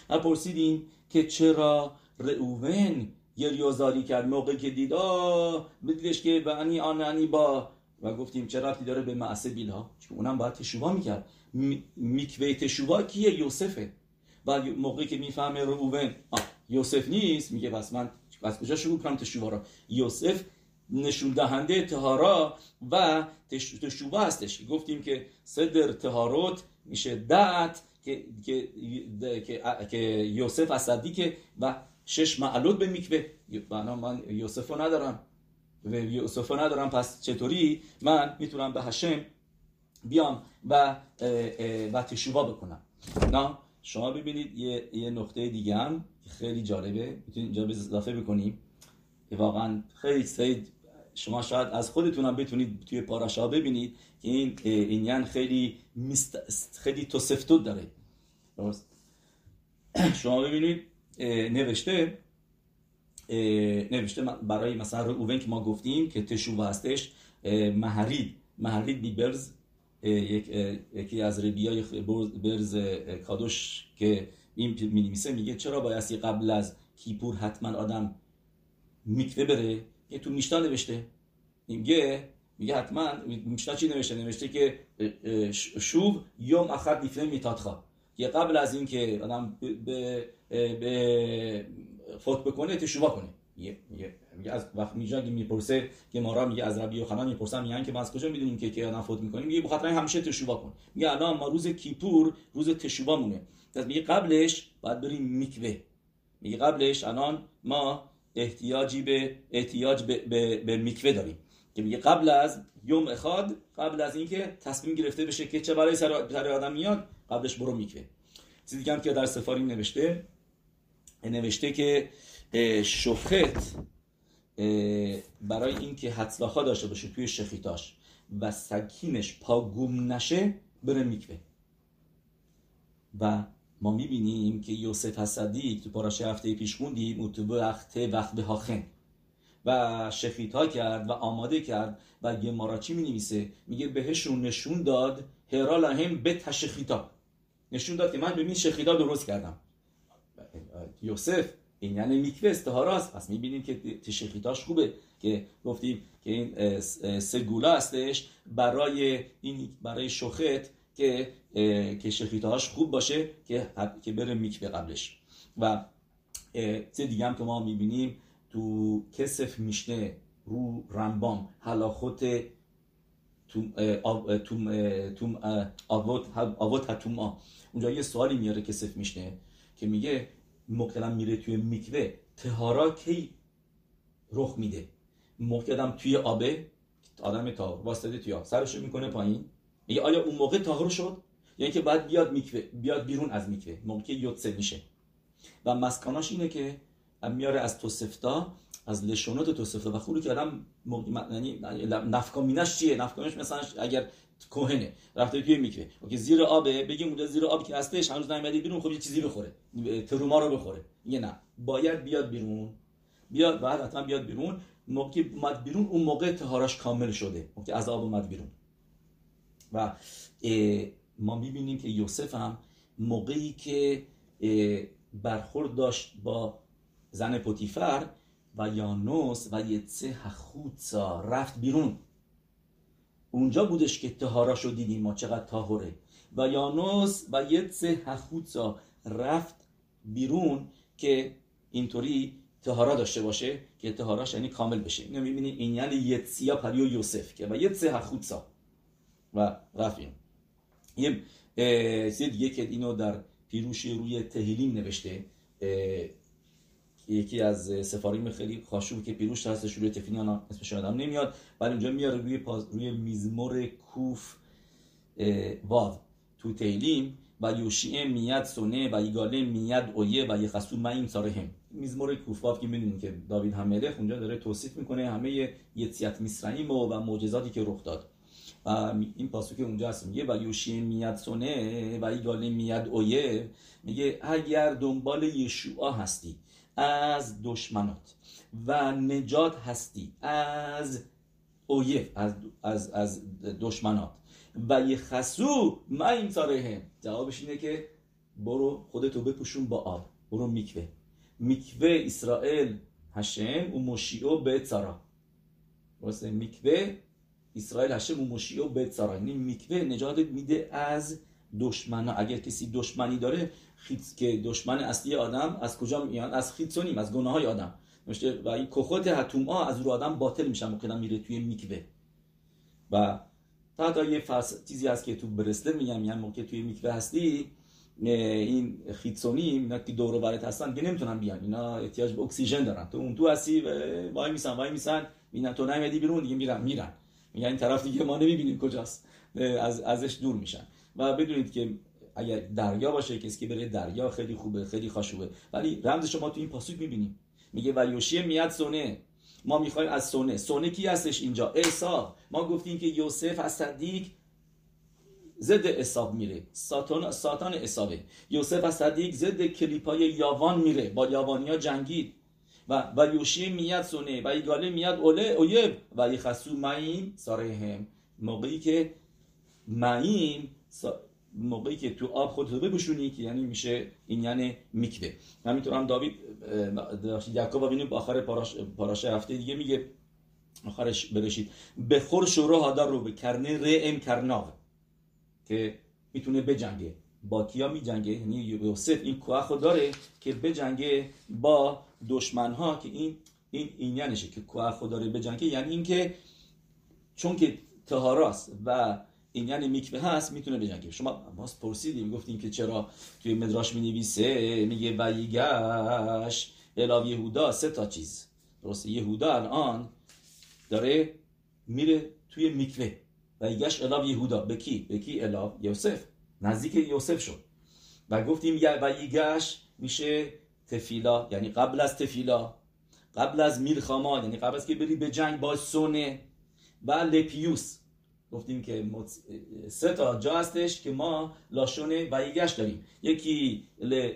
و پرسیدیم که چرا رعوون یریازاری کرد موقع که دید آه بدیدش که بعنی آنانی با. و گفتیم چه رفتی داره به معصه بیلا چون اونم باید تشووا می‌کرد. میکوه تشووا کیه؟ یوسفه. و موقعی که می‌فهمه رعوون یوسف نیست. میگه پس من از کجا شروع کنم تشووا را یوسف نشون دهنده تهارا و تشووا هستش. گفتیم که صدر تهاروت میشه دعت که, که, که, که یوسف اسدی که و شش معلوت به میکوه. من یوسف رو ندارم. و یوسف رو ندارم پس چطوری؟ من می‌تونم به هشم بیام و و تشووا بکنم. نه شما ببینید یه, یه نقطه دیگه هم خیلی جالبه. می‌تونید اینجا اضافه بکنیم. واقعا خیلی سید شما شاید از خودتونم بتونید توی پاراشا ببینید که این این خیلی مست... خیلی توسفتود داره. درست؟ شما ببینید نوشته نوشته برای مثلا اوون که ما گفتیم که تشو هستش محرید محرید بیبرز یک یکی از ربیای برز کادوش که این می میگه چرا بایستی قبل از کیپور حتما آدم میکوه بره که تو میشتا نوشته. میگه میگه حتما میشتا چی نوشته؟ نوشته که شوب یوم اخر دیفنه میتادخوا که قبل از اینکه آدم به, فوت بکنه تشوبا کنه. میگه از وقت میجا می‌پرسه که ما میگه از ربی خنا می‌پرسن میگن که ما از کجا می‌دونیم که که آدم فوت می‌کنیم میگه بخاطر همیشه تشوبا کن. میگه الان ما روز کیپور روز تشوبا مونه میگه قبلش باید بریم میکوه. میگه قبلش الان ما احتیاجی به احتیاج به, به, به میکوه داریم. که میگه قبل از یوم اخاد قبل از اینکه تصمیم گرفته بشه که چه برای سر آدم میاد قبلش برو میکوه. چیزی دیگه هم که در سفاری نوشته نوشته که شفخت برای اینکه حتلاخا داشته باشه توی شخیتاش و سکینش پاگوم نشه بره میکوه. و ما می‌بینیم که یوسف حسدی تو پاراشه هفته پیش خوندیم تو وقت وقت به هاخن. و شخیتا کرد و آماده کرد و گمارا چی می نویسه میگه بهشون نشون داد هرال هم به تشخیتا. نشون داد که من ببین شخیتا درست کردم. یوسف این یعنی میکوه استهاراست پس می‌بینیم که تشخیتاش خوبه. که گفتیم که این سگولا هستش. برای این برای شخت که که شخیتاش خوب باشه که که بره میکوه قبلش. و چه دیگه هم که ما می‌بینیم تو کسف میشنه رو رمبام حلاخوت توم توم آوت آوت اونجا یه سوالی میاره که صف میشنه که میگه موقع میره توی میکوه تهارا کی رخ میده؟ موقع آدم توی آبه آدم تاهر واسطه توی آب. سرشو می‌کنه پایین. میگه آیا اون موقع تاهر شد؟ یعنی که بعد بیاد میکوه بیاد بیرون از میکوه. موقع یوتسه میشه. و مسکاناش اینه که میاره از توسفتا از لشونات توسفتا. و خوری که آدم یعنی نفکامینش چیه؟ نفکامینش مثلا اگر کوهنه. رفته توی میکوه. که زیر آبه بگیم اونجا زیر آب که هستش هنوز نیومده بیرون خب یه چیزی بخوره. تروما رو بخوره. یه نه. باید بیاد بیرون. بیاد بعد حتما بیاد بیرون. موقع که اومد بیرون اون موقع تهاراش کامل شده. که از آب اومد بیرون. و ما می‌بینیم که یوسف هم موقعی که برخورد داشت با زن پوتیفر و یانوس و یتسه هخوتسا رفت بیرون. اونجا بودش که تهاراشو دیدیم ما چقدر تاهره. و یانوس و یتسه هخوتسا رفت بیرون که اینطوری تهارا داشته باشه که تهاراش یعنی کامل بشه. اینو می‌بینید این یعنی یتسیا پریو یوسف که و یتسه هخوتسا و رفیم یه چیز دیگه که اینو در پیروشی روی تهیلیم نوشته یکی از سفاریم خیلی خاشوب که پیروش هستش روی تفیلین اسمش آدم نمیاد ولی اونجا میاره روی روی میزمور کوف واو تو تهیلیم و یوشیه میاد سونه و یگاله میاد اویه و یخسو مایم سارهم میزمور کوف واو که می‌دونیم که داوید هملخ اونجا داره توصیف می‌کنه همه یتسیت میسرائیم و, و معجزاتی که رخ داد. و این پاسو که اونجا هست میگه و یوشی میاد سونه و ایگاله میاد اویه. میگه اگر دنبال یشوع هستی از دشمنات و نجات هستی از اویه از, از, از دشمنات و یخسو ما این هم جوابش اینه که برو خودتو بپوشون با آب برو میکوه. میکوه اسرائیل هشم و مشیعو به تسارا درسته؟ میکوه اسرائیل هشم و مشیعو به تسارا یعنی میکوه نجات میده از دشمن اگر کسی دشمنی داره خیت که دشمن اصلی آدم از کجا میان؟ از خیتسونیم از گناه های آدم و این کخوت حتوما از رو آدم باطل میشن موقع میره توی میکوه. و تا یه فرس چیزی هست که تو برسله میگم میگم موقع توی میکوه هستی این خیتسونی اینا که دور و هستن که نمی‌تونن بیان. اینا احتیاج به اکسیژن دارن. تو اون تو هستی و وای میسن وای میسن. اینا تو نمیدی بیرون دیگه میرن میرن. این طرف دیگه ما نمی‌بینیم کجاست. از ازش دور میشن. و بدونید که اگر دریا باشه کسی که بره دریا خیلی خوبه خیلی خوشوبه ولی رمز شما تو این پاسوک می‌بینیم. میگه و یوشی میاد سونه. ما می‌خوایم از سونه. سونه کی هستش اینجا؟ احساب ما گفتیم که یوسف از صدیق ضد حساب میره. ساتان ساتان حسابه یوسف از صدیق ضد کلیپای یاوان میره. با یاوانیا جنگید. و و یوشی میاد سونه و ایگاله میاد اوله اویب. و یخسو معین سارهم موقعی که معین موقعی که تو آب خودتو بپوشونی که یعنی میشه این یعنی میکوه همینطور هم داوید یعقوب ببینیم آخر پاراش پاراشه هفته دیگه میگه آخرش برشید. به خور شورا هادار رو به کرنه رئم که می‌تونه بجنگه. با کیا میجنگه؟ یعنی یوسف این کوه داره که بجنگه با دشمن ها که این این این یعنیشه که کوه داره بجنگه یعنی اینکه چون که تهاراست و این یعنی میکوه هست می‌تونه بجنگه شما باز پرسیدیم گفتیم که چرا توی مدراش می‌نویسه؟ میگه و یگش یهودا سه تا چیز. درسته یهودا الان داره میره توی میکوه. و یگش یهودا. به کی؟ به کی الاو یوسف. نزدیک یوسف شد. و گفتیم و یگش میشه تفیلا یعنی قبل از تفیلا قبل از میلخاما یعنی قبل از که بری به جنگ با سونه و لپیوس. گفتیم که سه تا جا هستش که ما لاشون ویگش داریم. یکی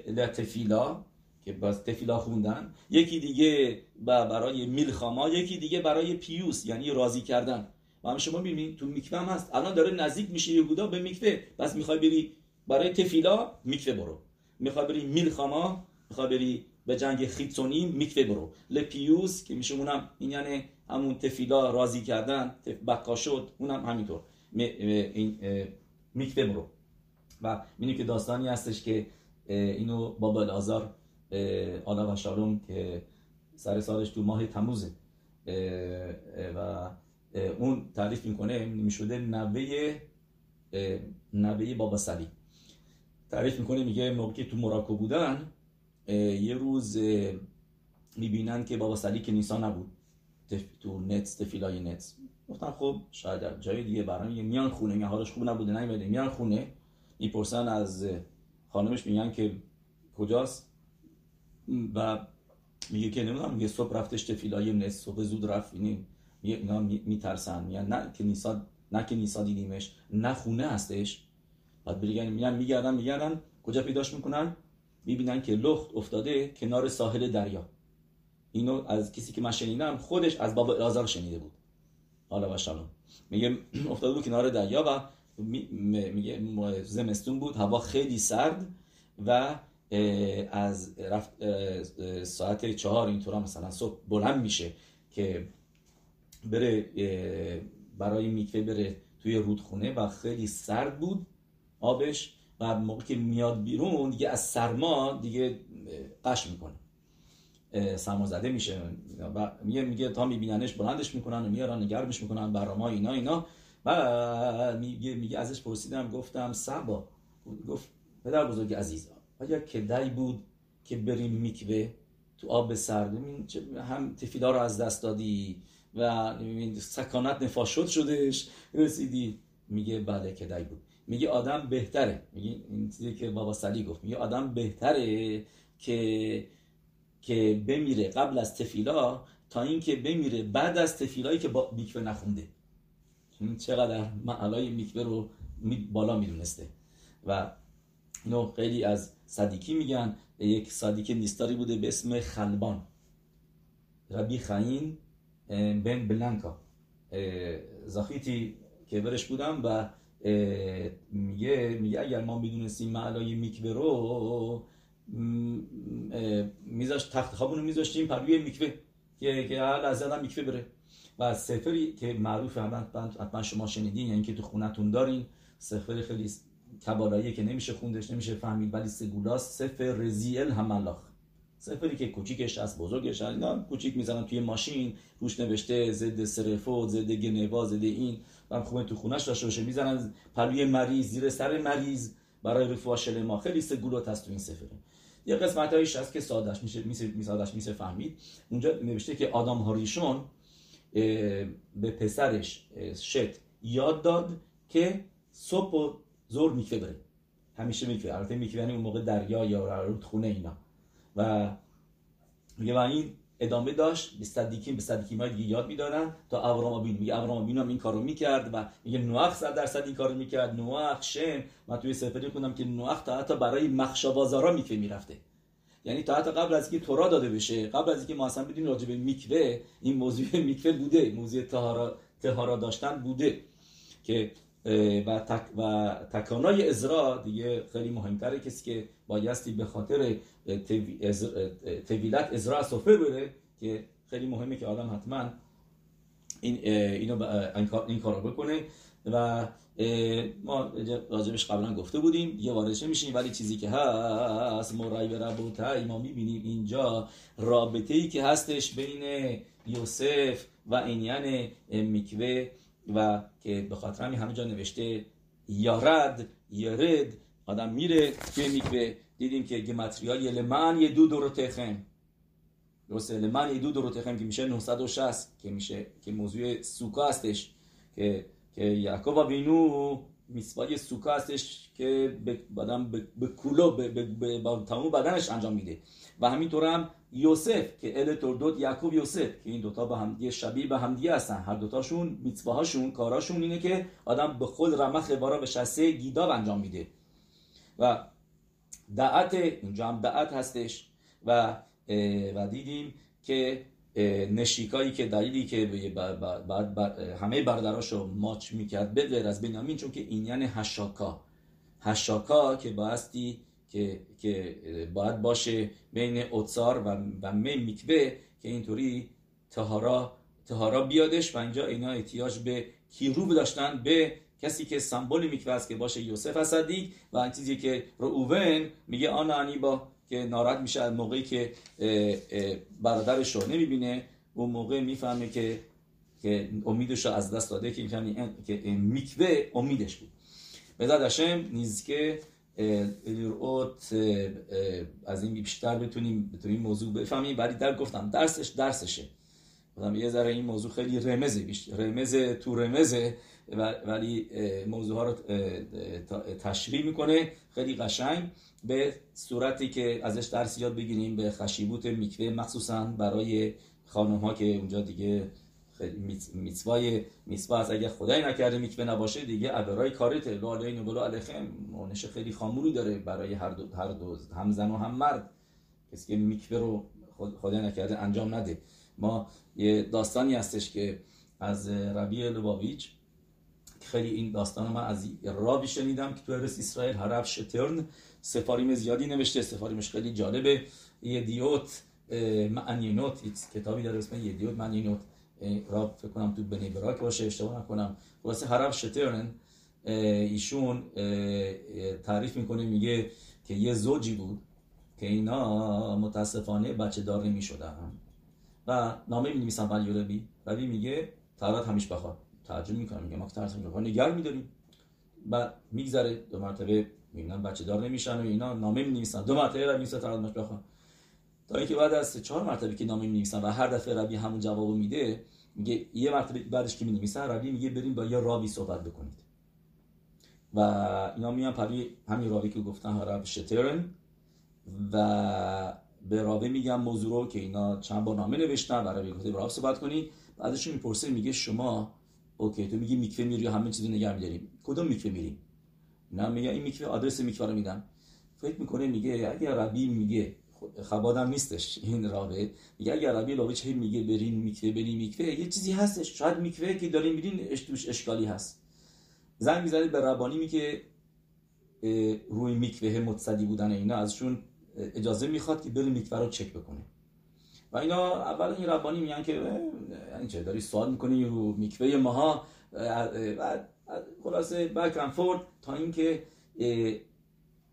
لتفیلا که باز تفیلا خوندن. یکی دیگه برای میلخاما یکی دیگه برای پیوس یعنی راضی کردن. و هم شما ببینید تو میکوه هم هست. الان داره نزدیک میشه یهودا به میکوه. پس می‌خوای بری برای تفیلا میکوه برو. می‌خوای بری میلخاما می‌خوای بری به جنگ خیتسونی میکوه برو لپیوس که میشه اونم این یعنی همون تفیلا راضی کردن بقا شد اونم همینطور. میکوه برو و می‌دونی که داستانی هستش که اینو بابا الازار آلا و شالوم که سر سالش تو ماه تموزه. و اون تعریف می‌کنه می‌شده نوه نوه بابا سلی. تعریف می‌کنه میگه موقعی تو مراکو بودن یه روز می‌بینن که بابا سلی که نیسا نبود. تو نت تفیلای نت. گفتن خب شاید در جای دیگه برای میان خونه. میگن حالش خوب نبوده نمیده میان خونه. می‌پرسن از خانمش میگن که کجاست؟ و میگه که نمی‌دونم میگه صبح رفتش تفیلای نت صبح زود رفت. میگه اینا میترسن. میگن نه که نیسا نه که نیسا دیدیمش نه خونه هستش. بعد بریگن میگن میگردن میگردن. کجا پیداش می‌کنن؟ می‌بینن که لخت افتاده کنار ساحل دریا. اینو از کسی که من شنیدم خودش از بابا الازار شنیده بود. حالا و شالوم میگه افتاده بود کنار دریا و میگه زمستون بود هوا خیلی سرد و از رفت ساعت چهار اینطورا مثلا صبح بلند میشه که بره برای میکوه بره توی رودخونه و خیلی سرد بود آبش و موقع که میاد بیرون دیگه از سرما دیگه قش می‌کنه. سرما زده میشه. و میگه میگه تا میبیننش بلندش می‌کنن و میارن گرمش می‌کنن برام اینا اینا. و میگه میگه ازش پرسیدم گفتم سبا. گفت پدر بزرگ عزیز آیا کدی بود که بریم میکوه تو آب سرد؟ هم تفیلا رو از دست دادی و سکانت نفاشد شدش. رسیدی. میگه بله کدی بود. میگه آدم بهتره. میگه این چیزی که بابا سلی گفت. میگه آدم بهتره که که بمیره قبل از تفیلا تا اینکه بمیره بعد از تفیلایی که با میکوه نخونده. چقدر معلای میکوه رو بالا می‌دونسته. و اینو خیلی از صدیکی میگن. یک صدیک نیستاری بوده به اسم خلبان. ربی خاین بن بلانکا زاخیتی که برش بودم و میگه میگه اگر ما می‌دونستیم معلای میکوه رو میذاش تخت خوابونو میذاشتیم پر روی میکوه که که هر از آدم میکوه بره. و سفری که معروف حتما شما شنیدین یعنی که تو خونتون دارین سفر خیلی کبالاییه که نمیشه خوندش نمیشه فهمید ولی سگولاس سفر رزیل هملاخ سفری که کوچیکش از بزرگش اینا کوچیک می‌زنن توی ماشین روش نوشته ضد سرفو ضد گنوا ضد این. و خوبه تو خونش داشته باشه می‌زنن پلوی مریض زیر سر مریض برای رفاه ما. خیلی سگولات هست تو این سفره. یه قسمت هایش هست که سادش میشه میشه سادش میشه فهمید. اونجا نوشته که آدم هاریشون به پسرش شت یاد داد که صبح و زور میکوه بره همیشه میکوه البته میکوه یعنی اون موقع دریا یا رودخونه اینا. و میگه و این ادامه داشت به صدیکین به صدیکین های دیگه یاد می‌دادن تا ابرام آبین. میگه ابرام آبین هم این کارو می‌کرد و میگه نوح صد درصد این کارو می‌کرد. نوح شم من توی سفری خوندم که نوح تا حتی برای مخشا بازارا میکوه می‌رفته. یعنی تا حتی قبل از اینکه تورا داده بشه قبل از اینکه ما اصلا بدونیم راجع به میکوه این موضوع میکوه بوده. موضوع تهارا تهارا داشتن بوده که و, تک و تکانای ازرا دیگه خیلی مهمتره کسی که بایستی به خاطر طویلت ازرا سفر بره که خیلی مهمه که آدم حتما این اینو این کارو بکنه و ما راجبش قبلا گفته بودیم یه واردش میشیم ولی چیزی که هست مرای و ربوتای ما می‌بینیم اینجا. رابطه ای که هستش بین یوسف و اینیان میکوه و که به خاطر همین همه جا نوشته یارد یارد آدم میره توی میکوه. دیدیم که گمتریال یه لمن یه دو دو تخم. درسته؟ لمن یه دو دو تخم که میشه 960 که میشه که موضوع سوکا هستش. که که یعقوب بینو میسوای سوکا هستش که بدن به کولو به, به, به, به تمام بدنش انجام میده. و همینطور هم یوسف که ال توردوت یعقوب یوسف که این دوتا به هم شبیه به همدیگه هستن. هر دوتاشون میتواهاشون کاراشون اینه که آدم به خود رمخ بارا به شسته گیداب انجام میده. و دعت اینجا هم دعت هستش. و و دیدیم که نشیکایی که دلیلی که بعد همه برادراشو ماچ می‌کرد به غیر از بنیامین چون که این یعنی هشاکا. هشاکا که بایستی که که باید باشه بین اوتسار و و می میکوه که اینطوری تهارا تهارا بیادش و اینجا اینا احتیاج به کیروب داشتن به کسی که سمبل میکوه است که باشه یوسف اسدی. و این چیزی که روون میگه آن انی با که ناراحت میشه از موقعی که برادرش رو نمی‌بینه اون موقع می‌فهمه که که امیدش رو از دست داده که که میکوه امیدش بود. به هشم نیز که از این بیشتر بتونیم بتونیم موضوع بفهمیم. ولی در گفتم درسش درسشه. گفتم یه ذره این موضوع خیلی رمزه بیشتر رمزه تو رمزه. ولی موضوع ها رو تشریح می‌کنه خیلی قشنگ. به صورتی که ازش درس یاد بگیریم به خشیبوت میکوه مخصوصا برای خانم ها که اونجا دیگه خیلی میتوای میتوا از اگه خدای نکرده میکوه نباشه دیگه عبرای کارته. لو علیه بلو علیهم مونش خیلی خاموری داره برای هر دو هر دو هم زن و هم مرد. کسی که میکوه رو خدای نکرده انجام نده. ما یه داستانی هستش که از ربی لوباویچ خیلی این داستان من از رابی شنیدم که تو ارس اسرائیل حرف شترن. سفاریم زیادی نوشته سفاریمش خیلی جالبه. یه دیوت معنینوت کتابی داره اسم یه دیوت معنینوت را فکر کنم تو بنی براک باشه اشتباه نکنم. واسه حرف شترن ایشون تعریف می‌کنه میگه که یه زوجی بود که اینا متاسفانه بچه دار نمی شدن و نامه می نویسن ولی ربی میگه تارات همیش بخواد. تعجب می‌کنم میگه ما که تارات همیش نگر میداریم. و میگذره دو مرتبه می‌بینن بچه دار نمیشن و اینا نامه می نویسن دو مرتبه ربی میسه تارات همیش بخواد تا اینکه بعد از چهار مرتبه که نامه می و هر دفعه ربی همون جوابو میده میگه یه مرتبه بعدش که می نویسن ربی میگه بریم با یه راوی صحبت بکنید. و اینا میان پری همین راوی که گفتن رب شترن. و به راوی میگم موضوع رو که اینا چند بار نامه نوشتن برای گفته برای صحبت کنی. بعدش می‌پرسه میگه شما اوکی تو میگی میکوه میری همه چیزی نگه میداریم کدوم میکوه میریم نه میگه این میکوه آدرس میکوه رو میدم فکر می‌کنه میگه اگر ربی میگه خبادم نیستش این رابط میگه اگر ربی لاویچ هی میگه برین میکوه برین میکوه یه چیزی هستش شاید میکوه که دارین میرین توش اشکالی هست زنگ می‌زنید به ربانی می که روی میکوه متصدی بودن اینا ازشون اجازه می‌خواد که بره میکوه رو چک بکنه و اینا اول این ربانی میگن که یعنی چه داری سوال می‌کنی رو میکوه ماها؟ خلاصه بک فورد تا اینکه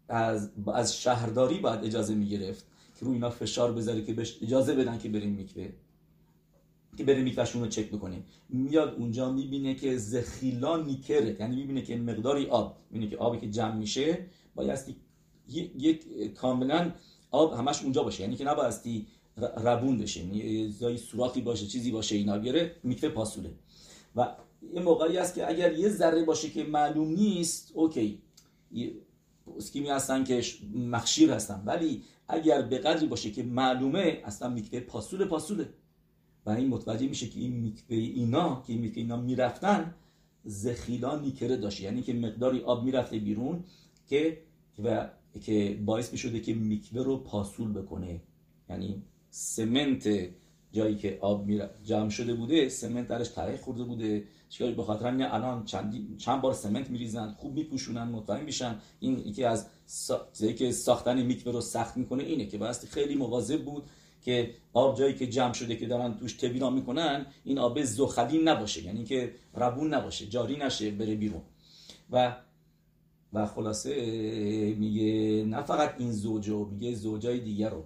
از از شهرداری باید اجازه می‌گرفت که روی اینا فشار بذاره که بهش اجازه بدن که بریم میکوه. که بره میکوهشون رو چک بکنیم میاد اونجا می‌بینه که زخیلا نیکره. یعنی می‌بینه که مقداری آب می‌بینه که آبی که جمع میشه بایستی یک کاملا آب همش اونجا باشه. یعنی که نبایستی ربون بشه. یعنی زای سوراخی باشه چیزی باشه اینا بیاره میکوه پاسوله و یه موقعی هست که اگر یه ذره باشه که معلوم نیست اوکی. اسکیمی هستن که مخشیر هستن. ولی اگر به قدری باشه که معلومه اصلا میکوه پاسول پاسوله و این متوجه میشه که این میکوه اینا که این اینا می‌رفتن زخیلا نیکره داشته یعنی که مقداری آب می‌رفته بیرون که و که باعث می‌شده که میکوه رو پاسول بکنه. یعنی سمنت جایی که آب جمع شده بوده سمنت درش تره خورده بوده. چیکار به خاطر الان چند چند بار سمنت میریزن خوب میپوشونن مطمئن میشن. این یکی از سا... که ساختن میکوه رو سخت می‌کنه اینه که بایستی خیلی مواظب بود که آب جایی که جمع شده که دارن توش تبینا می‌کنن این آب زخدی نباشه. یعنی که ربون نباشه جاری نشه بره بیرون. و و خلاصه میگه نه فقط این زوجو میگه زوجای دیگر رو.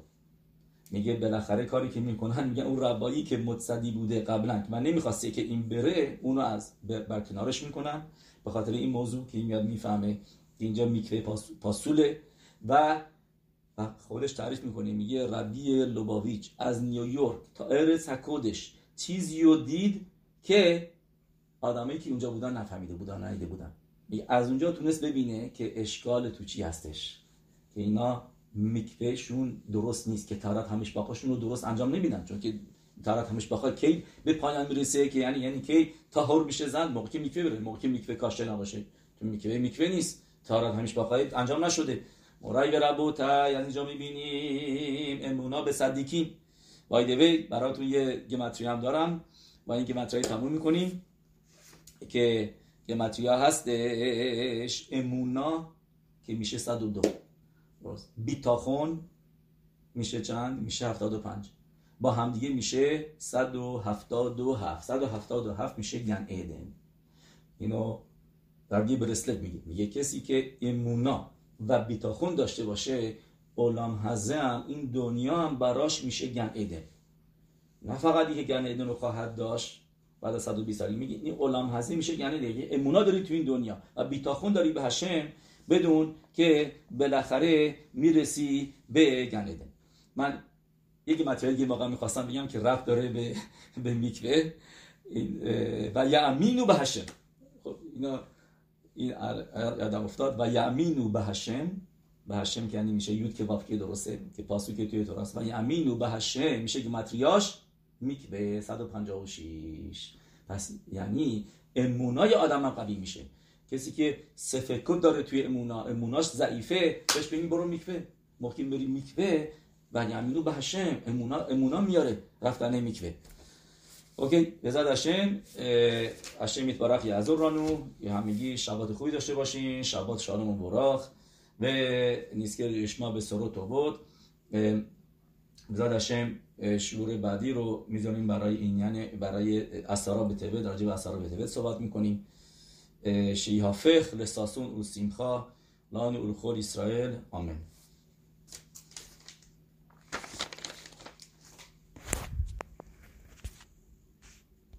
میگه بالاخره کاری که می‌کنن میگه اون ربایی که متصدی بوده قبلا من نمی‌خواسته که این بره اونو از بر کنارش می‌کنن. به خاطر این موضوع که این میاد می‌فهمه اینجا میکوه پاسوله و و خودش تعریف می‌کنه. میگه ربی لوباویچ از نیویورک تا ارس هکودش چیزی رو دید که آدمایی که اونجا بودن نفهمیده بودن ندیده بودن. از اونجا تونست ببینه که اشکال تو چی هستش. که اینا میکوهشون درست نیست که تارات همیش باقاشون رو درست انجام نمیدن. چون که تارات همیش باقا کی به پایان می‌رسه که یعنی یعنی کی تاهر میشه زن موقع که میکوه بره موقع که میکوه کاشته نباشه. تو میکوه میکوه نیست. تارات همیش باقا انجام نشده. مرای به ربوتا یعنی اینجا می‌بینیم. امونا به صدیکین وایدوی براتون یه گمتری هم دارم و این گمتری تموم می‌کنیم که گمتریا هستش. امونا که میشه 102 بیتاخون میشه چند؟ میشه 75 با همدیگه میشه 177 177 میشه گن ایدن. اینو در برسلت میگه میگه کسی که امونا و بیتاخون داشته باشه اولام هزه هم این دنیا هم براش میشه گن ایدن. نه فقط که گن ایدن رو خواهد داشت. بعد از 120 سالگی میگه این علام هستی میشه یعنی دیگه امونا داری تو این دنیا و بیتاخون داری به هشم بدون که بالاخره می‌رسی به گنده من یک مطلبی که واقعا می‌خواستم بگم که رفت داره به به میکوه. و یعمینو به هشم. خب اینا این یادم افتاد. و یعمینو به هشم. به هشم که یعنی میشه یود که واف درسته که پاسو که توی توراست و یعمینو به هشم میشه که متریاش میکوه. 156 پس یعنی امونای آدم هم قوی میشه. کسی که سفکت داره توی امونا اموناش ضعیفه بهش بگیم برو میکوه. موقعی بری میکوه و یمینو به هشم امونا, امونا میاره رفتن میکوه. اوکی بزاد هشم هشم میتبارخ یعزور رانو یه همگی شبات خوبی داشته باشین شبات شادم و براخ. و نیسکر اشما به سروت و بود. بزاد هشم شعور بعدی رو می‌ذاریم برای این یعنی برای اسارا به تبه راجع به اسارا به تبه صحبت می‌کنیم. شیها فخ لساسون و سیمخا لان اولخور اسرائیل. آمین.